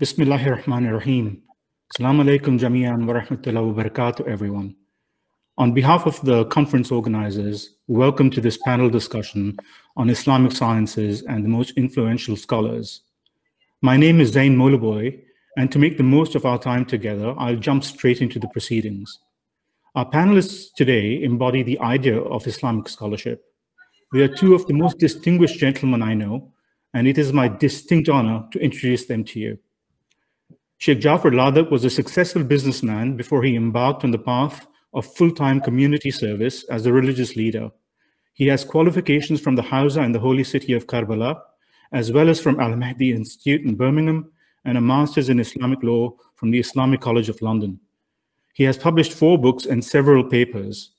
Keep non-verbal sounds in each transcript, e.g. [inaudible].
Bismillahir Rahmanir Rahim. Assalamu alaikum jami'an wa rahmatullahi wa barakatuh, everyone. On behalf of the conference organizers, welcome to this panel discussion on Islamic sciences and the most influential scholars. My name is Zain Molaboy, and to make the most of our time together, I'll jump straight into the proceedings. Our panelists today embody the idea of Islamic scholarship. They are two of the most distinguished gentlemen I know, and it is my distinct honor to introduce them to you. Sheikh Jafar Ladak was a successful businessman before he embarked on the path of full-time community service as a religious leader. He has qualifications from the Hawza in the holy city of Karbala, as well as from Al-Mahdi Institute in Birmingham, and a master's in Islamic law from the Islamic College of London. He has published four books and several papers.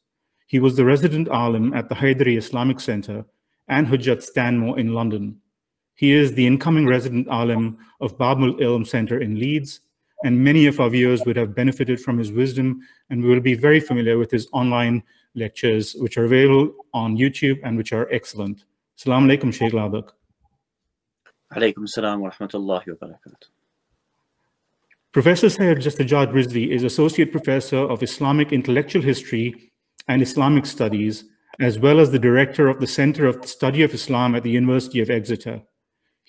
He was the resident alim at the Haidari Islamic Center and Hujjat Stanmore in London. He is the incoming resident alim of Babul Ilm Center in Leeds, and many of our viewers would have benefited from his wisdom, and we will be very familiar with his online lectures, which are available on YouTube and which are excellent. Assalamu alaikum, Sheikh Ladak. Alaikum salam wa rahmatullahi wa barakatuh. Professor Syed Sajjad Rizvi is Associate Professor of Islamic Intellectual History and Islamic Studies, as well as the Director of the Center of Study of Islam at the University of Exeter.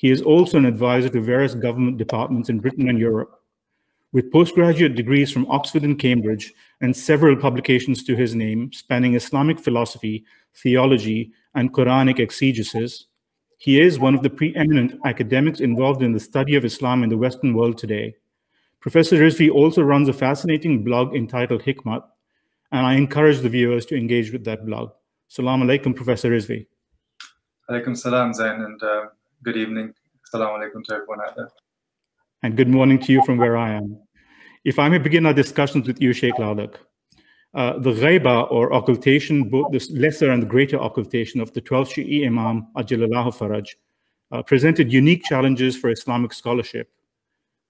He is also an advisor to various government departments in Britain and Europe. With postgraduate degrees from Oxford and Cambridge and several publications to his name spanning Islamic philosophy, theology, and Quranic exegesis, he is one of the preeminent academics involved in the study of Islam in the Western world today. Professor Rizvi also runs a fascinating blog entitled Hikmat, and I encourage the viewers to engage with that blog. Salam alaikum, Professor Rizvi. Alaikum salam, Zain, and uh, good evening. Assalamu alaikum to everyone out there. And good morning to you from where I am. If I may begin our discussions with you, Sheikh Ladak. Uh, the ghaiba or occultation, both the lesser and the greater occultation of the 12th Shi'i Imam, Ajalallahu Faraj, uh, presented unique challenges for Islamic scholarship.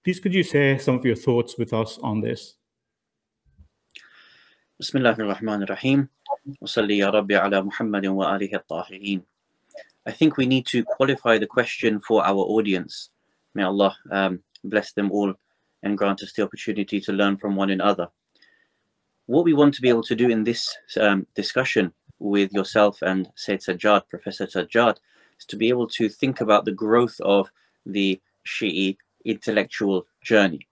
Please could you share some of your thoughts with us on this? Bismillah ar-Rahman ar-Rahim. Wa salli ya Rabbi ala Muhammadin wa alihi at-tahirin. I think we need to qualify the question for our audience. May Allah um, bless them all and grant us the opportunity to learn from one another. What we want to be able to do in this um, discussion with yourself and Sayyid Sajjad, Professor Sajjad, is to be able to think about the growth of the Shi'i intellectual journey.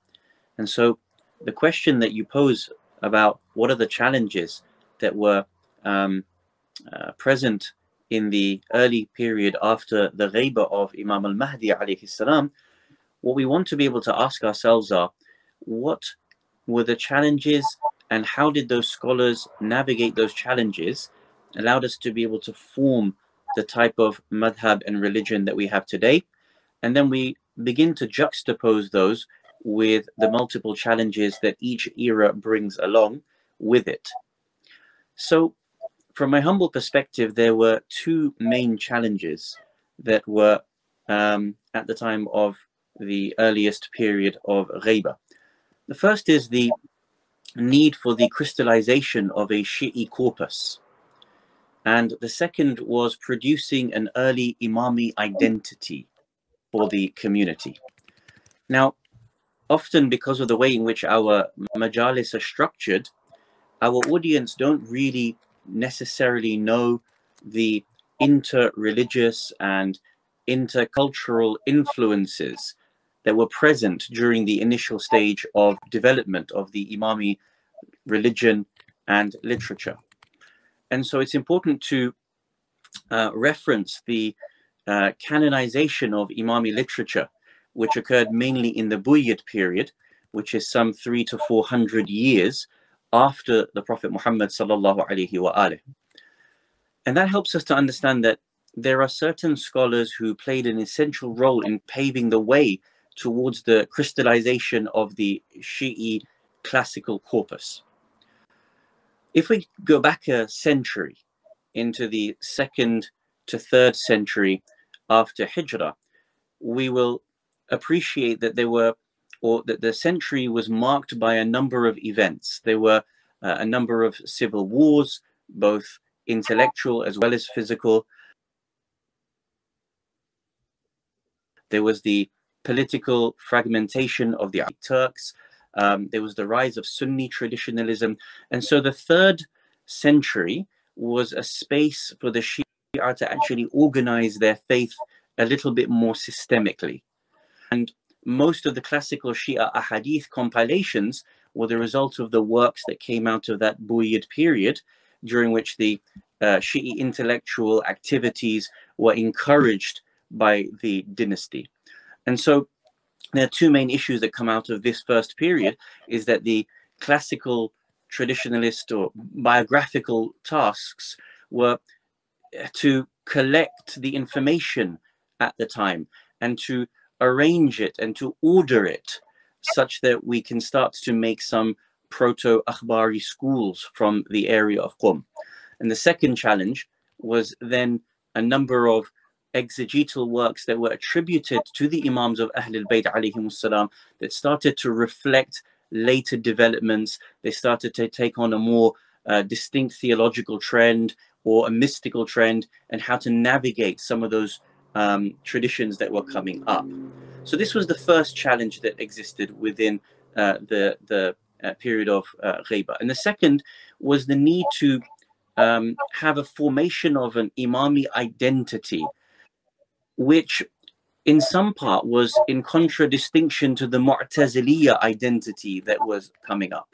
And so the question that you pose about what are the challenges that were um, uh, present in the early period after the ghaiba of Imam al-Mahdi alayhi salam, what we want to be able to ask ourselves are, what were the challenges and how did those scholars navigate those challenges, allowed us to be able to form the type of madhab and religion that we have today. And then we begin to juxtapose those with the multiple challenges that each era brings along with it. So from my humble perspective, there were two main challenges that were um, at the time of the earliest period of Ghaiba. The first is the need for the crystallization of a Shi'i corpus. And the second was producing an early Imami identity for the community. Now, often because of the way in which our majalis are structured, our audience don't really necessarily know the inter-religious and intercultural influences that were present during the initial stage of development of the Imami religion and literature. And so it's important to uh, reference the uh, canonization of Imami literature, which occurred mainly in the Buyid period, which is some three to four hundred years after the Prophet Muhammad sallallahu alaihi wa And that helps us to understand that there are certain scholars who played an essential role in paving the way towards the crystallization of the Shi'i classical corpus. If we go back a century into the second to third century after Hijrah, we will appreciate that there were or that the century was marked by a number of events. There were uh, a number of civil wars, both intellectual as well as physical. There was the political fragmentation of the Turks. Um, there was the rise of Sunni traditionalism. And so the third century was a space for the Shia to actually organize their faith a little bit more systemically. And most of the classical Shia ahadith compilations were the result of the works that came out of that Buyid period, during which the uh, Shi'i intellectual activities were encouraged by the dynasty. And so there are two main issues that come out of this first period is that the classical traditionalist or biographical tasks were to collect the information at the time and to arrange it and to order it such that we can start to make some proto akhbari schools from the area of Qum. And the second challenge was then a number of exegetal works that were attributed to the Imams of Ahlul Bayt salam that started to reflect later developments. They started to take on a more uh, distinct theological trend or a mystical trend and how to navigate some of those um, traditions that were coming up. So this was the first challenge that existed within uh, the the uh, period of uh. And the second was the need to um, have a formation of an Imami identity, which in some part was in contradistinction to the Mu'taziliya identity that was coming up.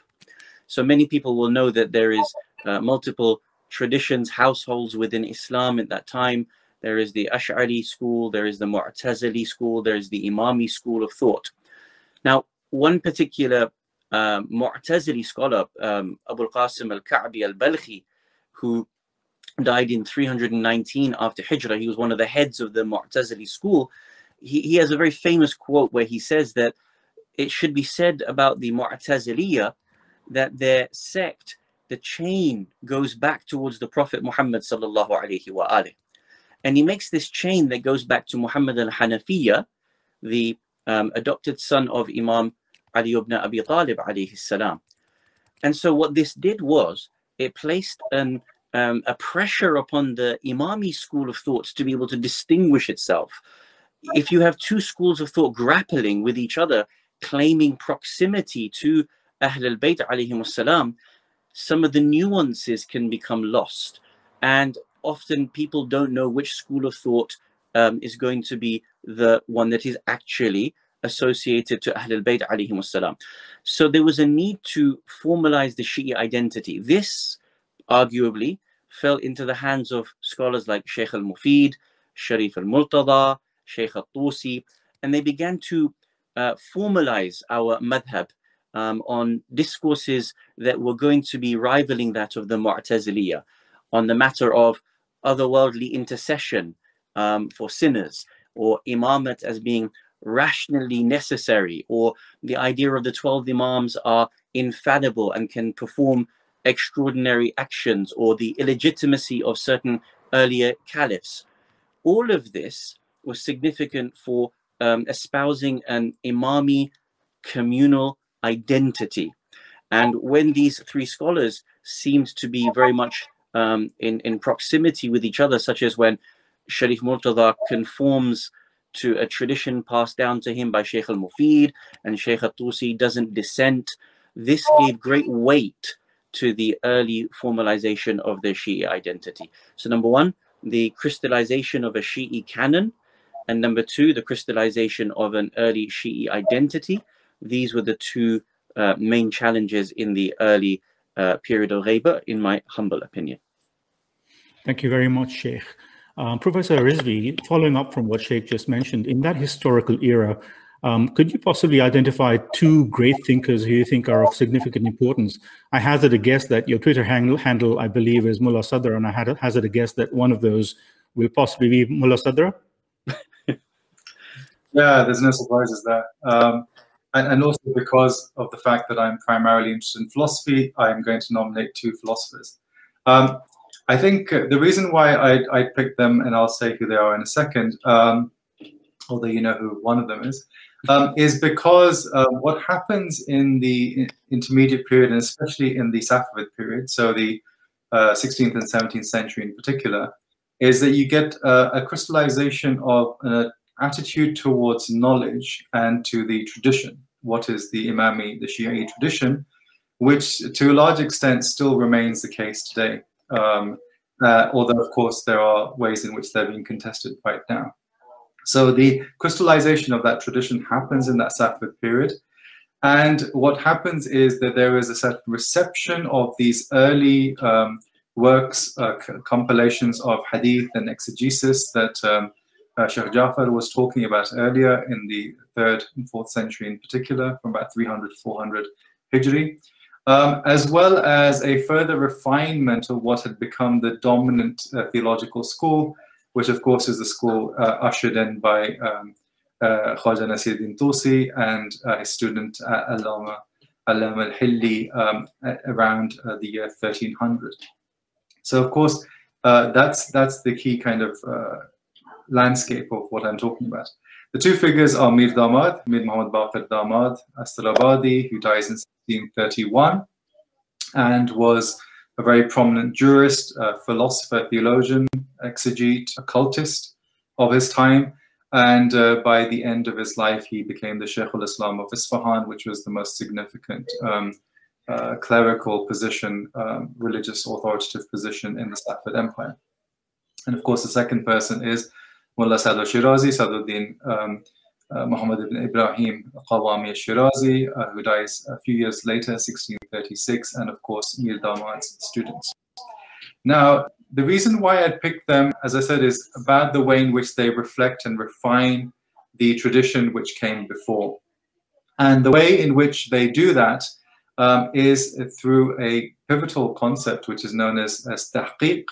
So many people will know that there is uh, multiple traditions, households within Islam at that time. There is the Ash'ari school, there is the Mu'tazili school, there is the Imami school of thought. Now, one particular um, Mu'tazili scholar, um, Abu Qasim al-Ka'bi al-Balkhi, who died in 319 after Hijrah, he was one of the heads of the Mu'tazili school. He, he has a very famous quote where he says that it should be said about the Mu'taziliya that their sect, the chain goes back towards the Prophet Muhammad sallallahu alaihi wa alihi. And he makes this chain that goes back to Muhammad al Hanafiya, the um, adopted son of Imam Ali ibn Abi Talib salam. And so what this did was it placed an, um, a pressure upon the Imami school of thoughts to be able to distinguish itself. If you have two schools of thought grappling with each other, claiming proximity to Ahl alayhim salam, some of the nuances can become lost. And often people don't know which school of thought um, is going to be the one that is actually associated to Ahlul Bayt alayhim salam. So there was a need to formalize the Shi'i identity. This arguably fell into the hands of scholars like Sheikh al-Mufid, Sharif al-Murtada, Sheikh al-Tusi, and they began to uh, formalize our madhab um, on discourses that were going to be rivaling that of the Mu'taziliya on the matter of otherworldly intercession um, for sinners or imamat as being rationally necessary or the idea of the 12 imams are infallible and can perform extraordinary actions or the illegitimacy of certain earlier caliphs. All of this was significant for um, espousing an imami communal identity. And when these three scholars seemed to be very much um, in, in proximity with each other, such as when Sharif Murtada conforms to a tradition passed down to him by Sheikh al Mufid and Sheikh al Tusi doesn't dissent. This gave great weight to the early formalization of the Shi'i identity. So, number one, the crystallization of a Shi'i canon, and number two, the crystallization of an early Shi'i identity. These were the two uh, main challenges in the early uh, period of Ghaiba, in my humble opinion. Thank you very much, Sheikh. Um, Professor Rizvi, following up from what Sheikh just mentioned, in that historical era, um, could you possibly identify two great thinkers who you think are of significant importance? I hazard a guess that your Twitter handle, handle I believe, is Mullah Sadr, and I had hazard a guess that one of those will possibly be Mullah Sadr. [laughs] yeah, there's no surprises there. Um, and, and, also because of the fact that I'm primarily interested in philosophy, I'm going to nominate two philosophers. Um, I think uh, the reason why I, I picked them, and I'll say who they are in a second, um, although you know who one of them is, um, is because uh, what happens in the intermediate period, and especially in the Safavid period, so the uh, 16th and 17th century in particular, is that you get uh, a crystallization of a, attitude towards knowledge and to the tradition. What is the Imami, the Shia tradition, which to a large extent still remains the case today. Um, uh, although, of course, there are ways in which they're being contested right now. So the crystallization of that tradition happens in that Safavid period. And what happens is that there is a certain reception of these early um, works, uh, compilations of hadith and exegesis that um, uh, Sheikh Jafar was talking about earlier in the third and fourth century in particular, from about 300, 400 Hijri, um, as well as a further refinement of what had become the dominant uh, theological school, which of course is the school uh, ushered in by um, uh, Khwaja Nasiruddin Tusi and uh, his student uh, Allama, al-Hilli um, around uh, the year 1300. So of course, uh, that's that's the key kind of landscape of what I'm talking about. The two figures are Mir Damad, Mir Muhammad Baqir Damad Astarabadi, who dies in 1631 and was a very prominent jurist, philosopher, theologian, exegete, occultist of his time. And uh, by the end of his life, he became the Sheikh al-Islam of Isfahan, which was the most significant um, uh, clerical position, um, religious authoritative position in the Safavid Empire. And of course, the second person is Mullah Sadr Shirazi, Sadruddin um, Muhammad ibn Ibrahim Qawami Shirazi, uh, who dies a few years later, 1636, and of course, Mir Damad's students. Now, the reason why I picked them, as I said, is about the way in which they reflect and refine the tradition which came before. And the way in which they do that um, is through a pivotal concept which is known as, as tahqiq,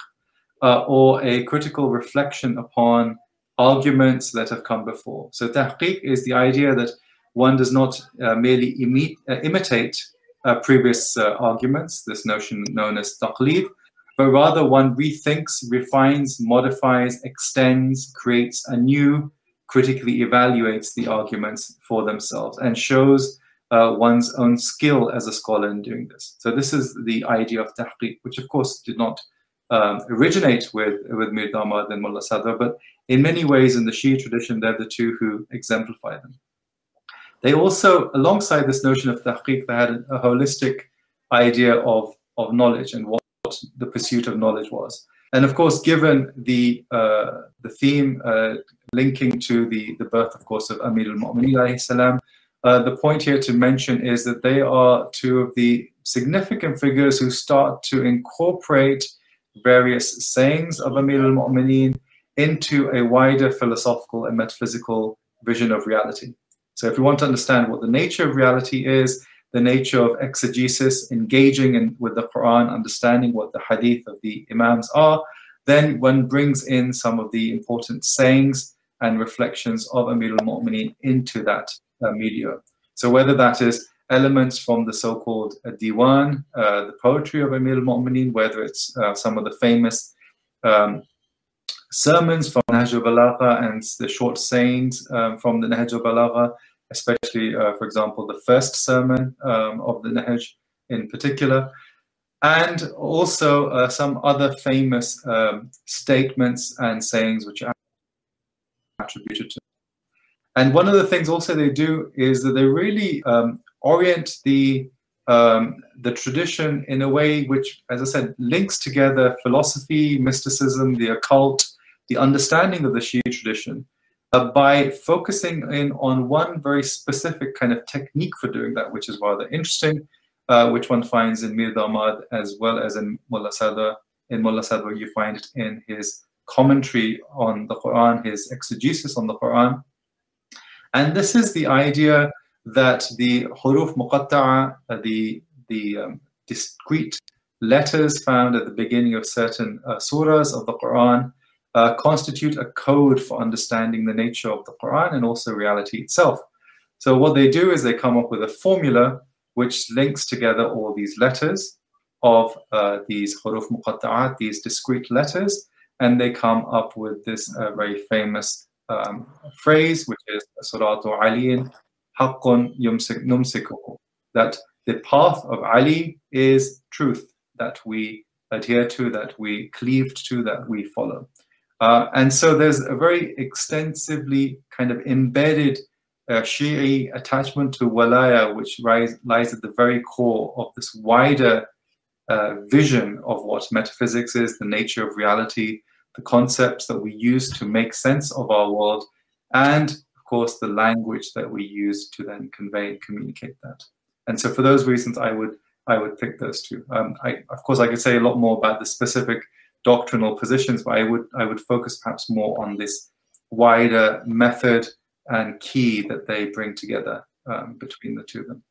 uh, or a critical reflection upon arguments that have come before. So tahqiq is the idea that one does not uh, merely imi uh, imitate uh, previous uh, arguments, this notion known as taqlid, but rather one rethinks, refines, modifies, extends, creates a new, critically evaluates the arguments for themselves and shows uh, one's own skill as a scholar in doing this. So this is the idea of tahqiq, which of course did not um, originate with, with Mir Damad and Mullah Sadr, but in many ways in the Shia tradition, they're the two who exemplify them. They also, alongside this notion of tahqiq, they had a, holistic idea of, of knowledge and what the pursuit of knowledge was. And of course, given the uh, the theme uh, linking to the, the birth, of course, of Amir al-Mu'mineen salam, uh, the point here to mention is that they are two of the significant figures who start to incorporate various sayings of Amir al-Mu'mineen into a wider philosophical and metaphysical vision of reality. So if you want to understand what the nature of reality is, the nature of exegesis, engaging in, with the Quran, understanding what the hadith of the Imams are, then one brings in some of the important sayings and reflections of Amir al-Mu'mineen into that uh, media. So whether that is elements from the so-called uh, Diwan, uh, the poetry of Amir al-Mu'mineen, whether it's uh, some of the famous um, sermons from Nahj al-Balagha and the short sayings um, from the Nahj al-Balagha, especially, uh, for example, the first sermon um, of the Nahj in particular, and also uh, some other famous um, statements and sayings which are attributed to. And one of the things also they do is that they really um, orient the um, the tradition in a way which, as I said, links together philosophy, mysticism, the occult, the understanding of the Shia tradition, uh, by focusing in on one very specific kind of technique for doing that, which is rather interesting, uh, which one finds in Mir Damad as well as in Mullah Sadr. In Mullah Sadr, you find it in his commentary on the Quran, his exegesis on the Quran. And this is the idea that the huruf muqatta'a, uh, the, the um, discrete letters found at the beginning of certain uh, surahs of the Quran, uh, constitute a code for understanding the nature of the Quran and also reality itself. So what they do is they come up with a formula which links together all these letters of uh, these huruf muqatta'at, these discrete letters, and they come up with this uh, very famous um, phrase, which is Suratu Aliyin, Haqqun numsikuhu, that the path of Ali is truth that we adhere to, that we cleave to, that we follow. Uh, and so there's a very extensively kind of embedded uh, Shi'i attachment to walaya, which rise, lies at the very core of this wider uh, vision of what metaphysics is, the nature of reality, the concepts that we use to make sense of our world, and course the language that we use to then convey and communicate that. And so for those reasons, I would I would pick those two. Um, I, of course, I could say a lot more about the specific doctrinal positions, but I would I would focus perhaps more on this wider method and key that they bring together um, between the two of them.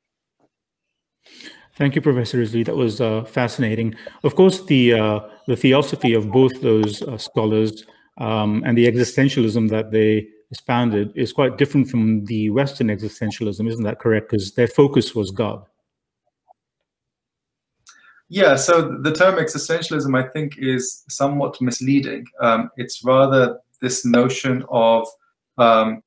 Thank you, Professor Rizvi. That was uh, fascinating. Of course, the uh, the theosophy of both those uh, scholars um, and the existentialism that they expounded is quite different from the Western existentialism, isn't that correct? Because their focus was God. Yeah, so the term existentialism, I think, is somewhat misleading. Um, it's rather this notion of um,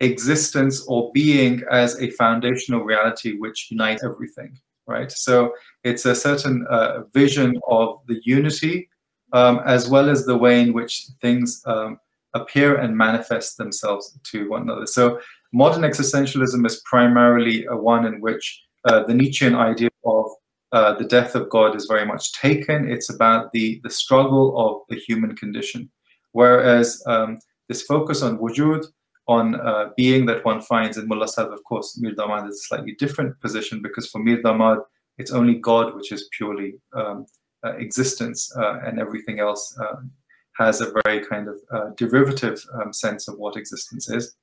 existence or being as a foundational reality which unites everything, right? So it's a certain uh, vision of the unity um, as well as the way in which things um, appear and manifest themselves to one another. So modern existentialism is primarily a one in which uh, the Nietzschean idea of uh, the death of God is very much taken. It's about the, the struggle of the human condition. Whereas um, this focus on wujud, on uh, being that one finds in Mullah Sadr, of course, Mir Damad is a slightly different position because for Mir Damad, it's only God which is purely um, uh, existence uh, and everything else uh, has a very kind of uh, derivative um, sense of what existence is.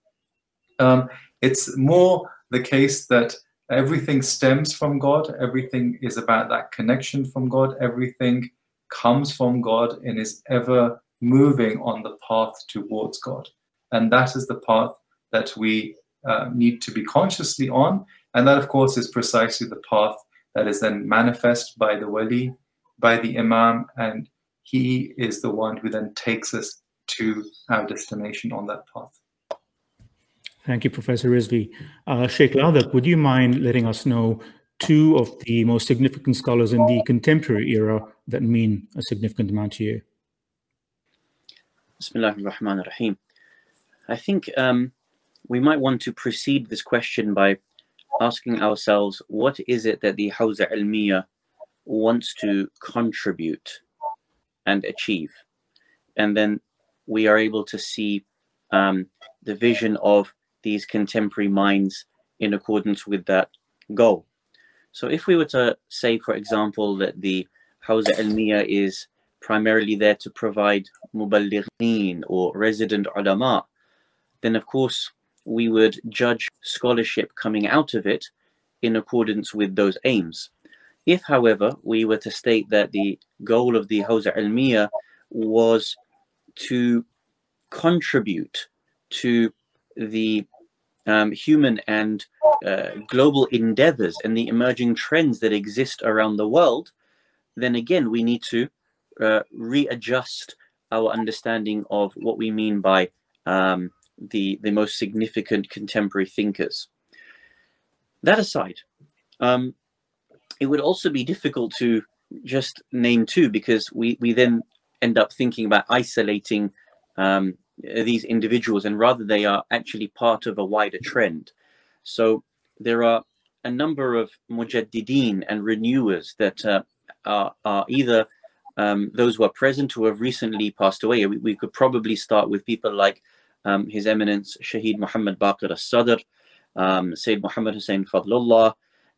Um, it's more the case that everything stems from God, everything is about that connection from God, everything comes from God and is ever moving on the path towards God. And that is the path that we uh, need to be consciously on. And that, of course, is precisely the path that is then manifest by the wali, by the imam, and he is the one who then takes us to our destination on that path. Thank you, Professor Rizvi. Uh, Sheikh Ladak, would you mind letting us know two of the most significant scholars in the contemporary era that mean a significant amount to you? Bismillah ar-Rahman ar-Rahim. I think um, we might want to precede this question by asking ourselves, what is it that the Hawza Ilmiya wants to contribute and achieve? And then we are able to see um, the vision of these contemporary minds in accordance with that goal. So if we were to say, for example, that the Hawza Ilmiya is primarily there to provide muballighin or resident ulama, then of course we would judge scholarship coming out of it in accordance with those aims. If, however, we were to state that the goal of the Hawza Ilmiya was to contribute to the um, human and uh, global endeavors and the emerging trends that exist around the world, then again, we need to uh, readjust our understanding of what we mean by um, the, the most significant contemporary thinkers. That aside, um, it would also be difficult to just name two because we, we then end up thinking about isolating um, these individuals and rather they are actually part of a wider trend. So there are a number of mujaddideen and renewers that uh, are, are either um, those who are present who have recently passed away. We, we could probably start with people like um, His Eminence Shaheed Muhammad Baqir as-Sadr, um, Sayyid Muhammad Hussein Fadlullah.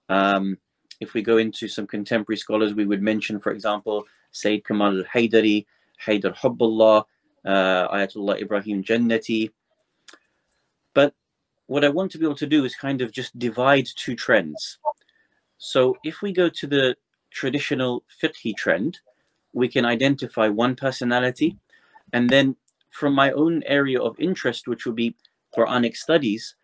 Um, if we go into some contemporary scholars, we would mention, for example, Sayyid Kamal al-Haydari, Haydar Hubbullah, uh, Ayatollah Ibrahim Jannati. But what I want to be able to do is kind of just divide two trends. So if we go to the traditional fiqhi trend, we can identify one personality. And then from my own area of interest, which would be Quranic studies,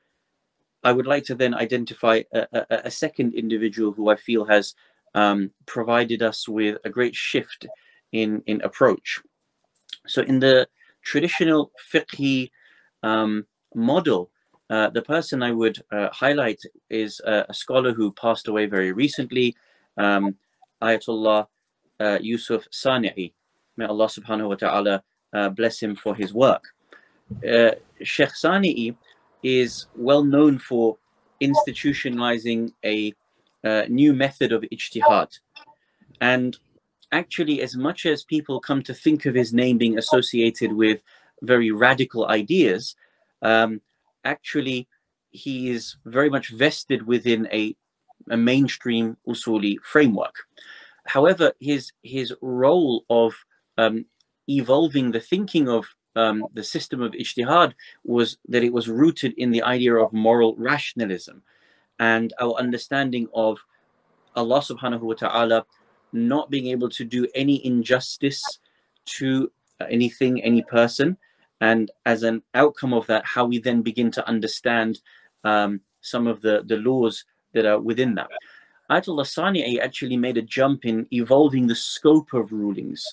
I would like to then identify a, a, a second individual who I feel has um, provided us with a great shift in, in approach. So in the traditional fiqhi um, model, uh, the person I would uh, highlight is a, a, scholar who passed away very recently, um, Ayatollah uh, Yusuf Sani'i. May Allah subhanahu wa ta'ala uh, bless him for his work. Uh, Sheikh Sani'i is well known for institutionalizing a uh, new method of ijtihad. And actually, as much as people come to think of his name being associated with very radical ideas, um, actually, he is very much vested within a, a mainstream usuli framework. However, his his role of um, evolving the thinking of um, the system of ijtihad was that it was rooted in the idea of moral rationalism and our understanding of Allah subhanahu wa ta'ala not being able to do any injustice to anything, any person. And as an outcome of that, how we then begin to understand um, some of the, the laws that are within that. Ayatollah Sani'i actually made a jump in evolving the scope of rulings.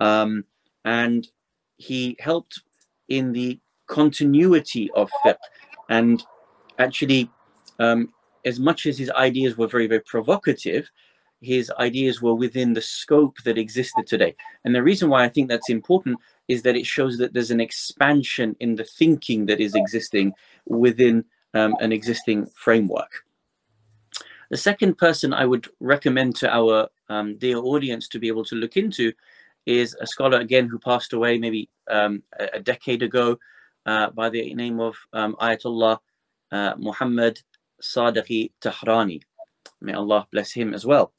Um, and he helped in the continuity of fiqh. And actually, um, as much as his ideas were very, very provocative, his ideas were within the scope that existed today. And the reason why I think that's important is that it shows that there's an expansion in the thinking that is existing within um, an existing framework. The second person I would recommend to our um, dear audience to be able to look into is a scholar again who passed away maybe um, a, a, decade ago uh, by the name of um, Ayatollah uh, Muhammad Sadiqi Tahrani. May Allah bless him as well.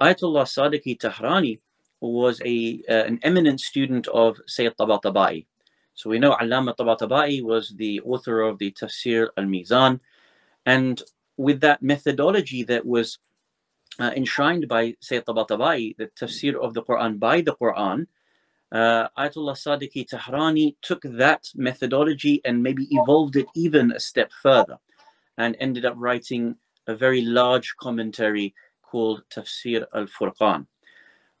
Ayatollah Sadiqi Tahrani was a uh, an eminent student of Sayyid Tabatabai. So we know Allama Tabatabai was the author of the Tafsir al-Mizan. And with that methodology that was uh, enshrined by Sayyid Tabatabai, the tafsir of the Quran by the Quran, uh, Ayatollah Sadiqi Tahrani took that methodology and maybe evolved it even a step further and ended up writing a very large commentary called Tafsir al Furqan.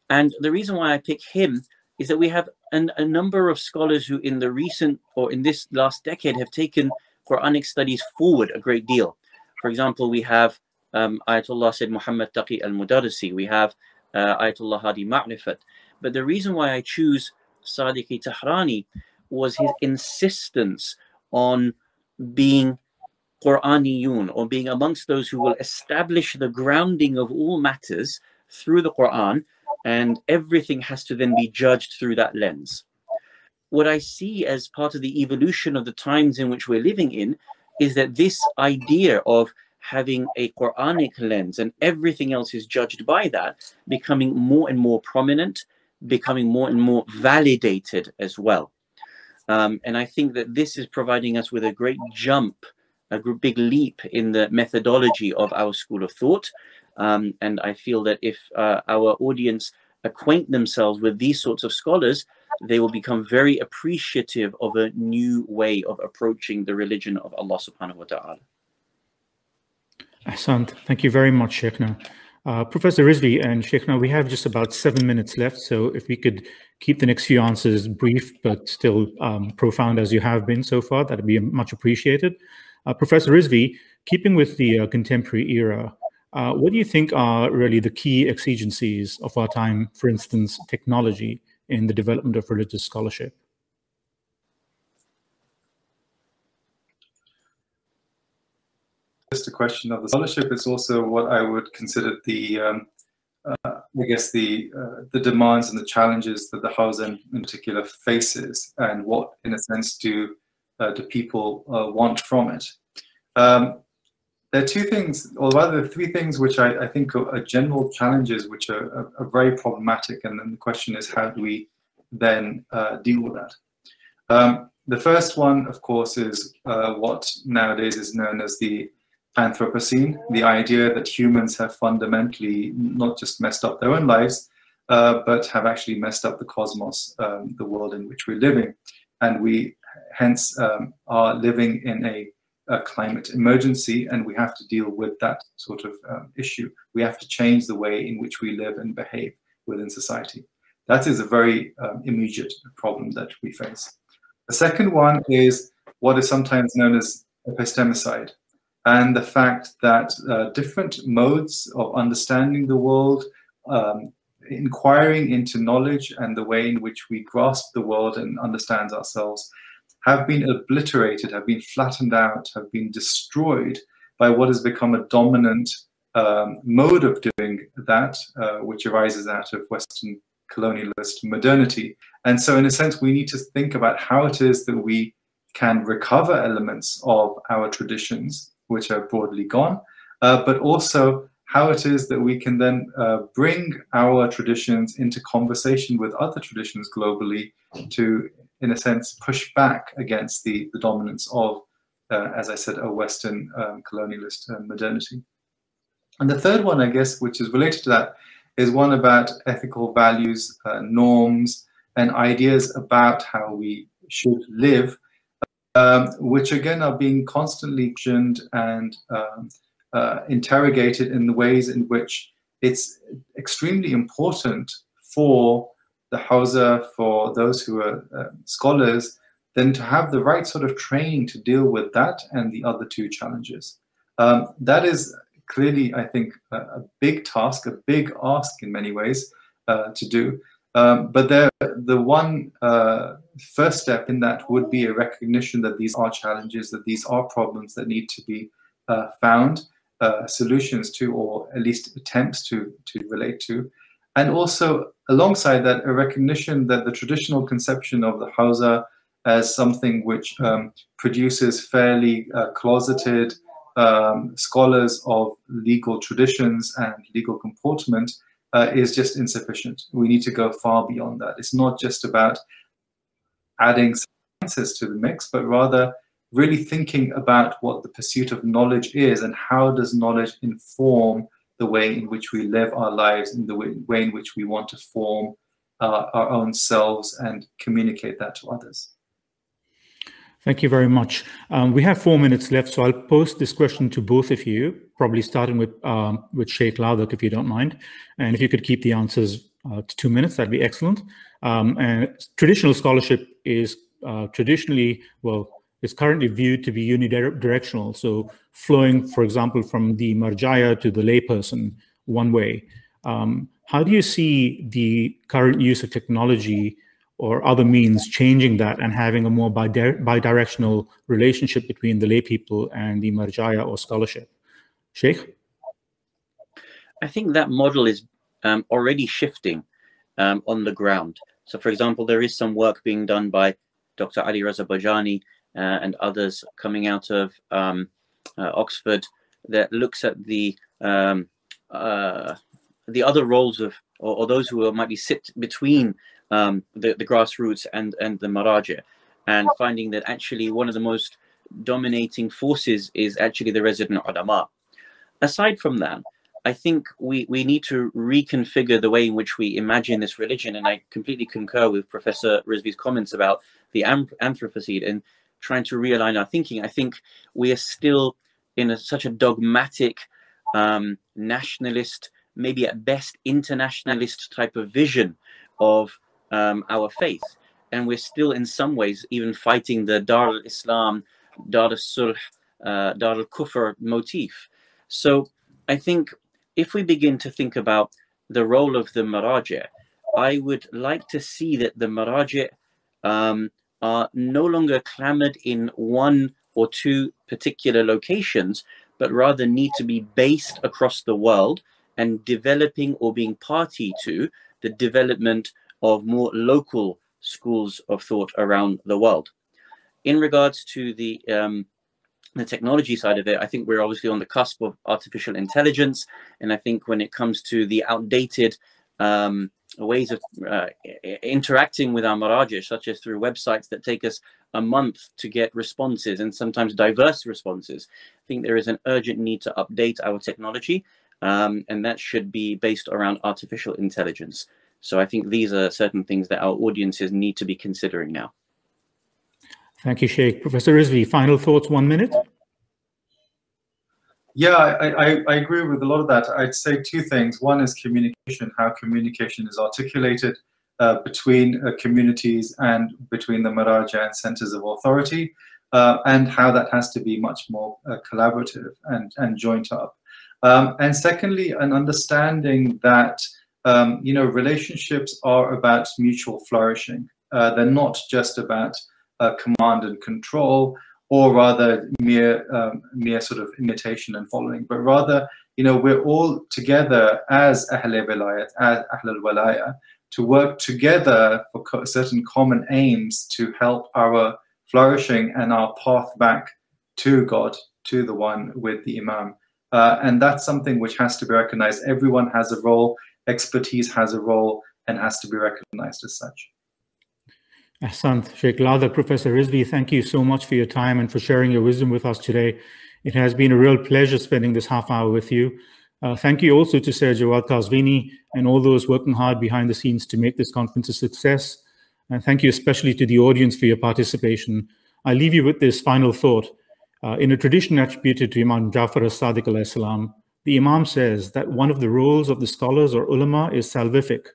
And the reason why I pick him is that we have an, a number of scholars who, in the recent or in this last decade, have taken Quranic studies forward a great deal. For example, we have um, Ayatollah Said Muhammad Taqi al Mudarrisi, we have uh, Ayatollah Hadi Ma'rifat. But the reason why I choose Sadiqi Tahrani was his insistence on being Quraniyun or being amongst those who will establish the grounding of all matters through the Quran, and everything has to then be judged through that lens. What I see as part of the evolution of the times in which we're living in is that this idea of having a Quranic lens and everything else is judged by that, becoming more and more prominent, becoming more and more validated as well. Um, and I think that this is providing us with a great jump a big leap in the methodology of our school of thought. Um, and I feel that if uh, our audience acquaint themselves with these sorts of scholars, they will become very appreciative of a new way of approaching the religion of Allah subhanahu wa ta'ala. Ahsant. Thank you very much, Sheikhna. Uh, Professor Rizvi and Sheikhna, we have just about seven minutes left. So if we could keep the next few answers brief, but still um, profound as you have been so far, that'd be much appreciated. Uh, Professor Rizvi, keeping with the uh, contemporary era, uh, what do you think are really the key exigencies of our time, for instance, technology in the development of religious scholarship? Just a question of the scholarship is also what I would consider the, um, uh, I guess the uh, the demands and the challenges that the Hawza in particular faces, and what, in a sense, do uh, do people uh, want from it? Um, there are two things, or rather three things, which I, I think are, are, general challenges which are, are, are, very problematic. And then the question is, how do we then uh, deal with that? Um, the first one, of course, is uh, what nowadays is known as the Anthropocene, the idea that humans have fundamentally not just messed up their own lives, uh, but have actually messed up the cosmos, um, the world in which we're living. And we hence um, are living in a, a, climate emergency and we have to deal with that sort of um, issue. We have to change the way in which we live and behave within society. That is a very um, immediate problem that we face. The second one is what is sometimes known as epistemicide and the fact that uh, different modes of understanding the world, um, inquiring into knowledge and the way in which we grasp the world and understand ourselves have been obliterated, have been flattened out, have been destroyed by what has become a dominant um, mode of doing that, uh, which arises out of Western colonialist modernity. And so, in a sense, we need to think about how it is that we can recover elements of our traditions, which are broadly gone, uh, but also how it is that we can then uh, bring our traditions into conversation with other traditions globally to, in a sense, push back against the, the dominance of, uh, as I said, a Western um, colonialist uh, modernity. And the third one, I guess, which is related to that, is one about ethical values, uh, norms, and ideas about how we should live, um, which again are being constantly questioned and um, uh, interrogated in the ways in which it's extremely important for the Hawza, for those who are uh, scholars, then to have the right sort of training to deal with that and the other two challenges. Um, that is clearly, I think, a, a, big task, a big ask in many ways uh, to do. Um, but there, the one uh, first step in that would be a recognition that these are challenges, that these are problems that need to be uh, found uh, solutions to, or at least attempts to, to relate to. And also, alongside that, a recognition that the traditional conception of the Hawza as something which um, produces fairly uh, closeted, um, scholars of legal traditions and legal comportment uh, is just insufficient. We need to go far beyond that. It's not just about adding sciences to the mix, but rather really thinking about what the pursuit of knowledge is and how does knowledge inform the way in which we live our lives and the way, in which we want to form uh, our own selves and communicate that to others. Thank you very much. Um, we have four minutes left, so I'll post this question to both of you, probably starting with um, with Sheikh Ladak, if you don't mind. And if you could keep the answers uh, to two minutes, that'd be excellent. Um, and traditional scholarship is uh, traditionally, well, is currently viewed to be unidirectional. So flowing, for example, from the marjaya to the layperson one way. Um, how do you see the current use of technology or other means changing that and having a more bidirectional relationship between the lay people and the marjaya or scholarship. Sheikh? I think that model is um, already shifting um, on the ground. So, for example, there is some work being done by Dr. Ali Raza Bhojani uh, and others coming out of um, uh, Oxford that looks at the um, uh, the other roles of or, or, those who might be sit between um, the, the grassroots and, and the Maraja, and finding that actually one of the most dominating forces is actually the resident ulama. Aside from that, I think we, we need to reconfigure the way in which we imagine this religion. And I completely concur with Professor Rizvi's comments about the Anthropocene and trying to realign our thinking. I think we are still in a, such a dogmatic, um, nationalist, maybe at best internationalist type of vision of um, our faith. And we're still, in some ways, even fighting the Dar al Islam, Dar al Sulh, uh, Dar al Kufr motif. So I think if we begin to think about the role of the Maraja, I would like to see that the Maraja um, are no longer clamored in one or two particular locations, but rather need to be based across the world and developing or being party to the development of more local schools of thought around the world. In regards to the um, the technology side of it, I think we're obviously on the cusp of artificial intelligence, and I think when it comes to the outdated um, ways of uh, interacting with our marajish, such as through websites that take us a month to get responses and sometimes diverse responses, I think there is an urgent need to update our technology, um, and that should be based around artificial intelligence. So I think these are certain things that our audiences need to be considering now. Thank you, Sheikh. Professor Rizvi, final thoughts, one minute. Yeah, I, I, I, agree with a lot of that. I'd say two things. One is communication, how communication is articulated uh, between uh, communities and between the Maraja and centers of authority, uh, and how that has to be much more uh, collaborative and, and joint up. Um, and secondly, an understanding that um, you know, relationships are about mutual flourishing. Uh, they're not just about uh, command and control, or rather mere um, mere sort of imitation and following, but rather, you know, we're all together as Ahl Wilayat, as Ahl al-Walaya, to work together for co- certain common aims to help our flourishing and our path back to God, to the one with the Imam. Uh, and that's something which has to be recognized. Everyone has a role, expertise has a role, and has to be recognized as such. Ahsant, Sheikh Ladak, Professor Rizvi, thank you so much for your time and for sharing your wisdom with us today. It has been a real pleasure spending this half hour with you. Uh, thank you also to Sir Jawad Qazwini and all those working hard behind the scenes to make this conference a success. And thank you especially to the audience for your participation. I leave you with this final thought. Uh, in a tradition attributed to Imam Jafar as-Sadiq salam, the Imam says that one of the roles of the scholars or ulama is salvific,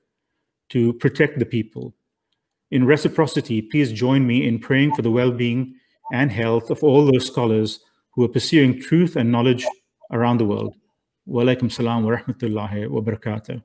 to protect the people. In reciprocity, please join me in praying for the well-being and health of all those scholars who are pursuing truth and knowledge around the world. Wa alaikum salam wa rahmatullahi wa barakatuh.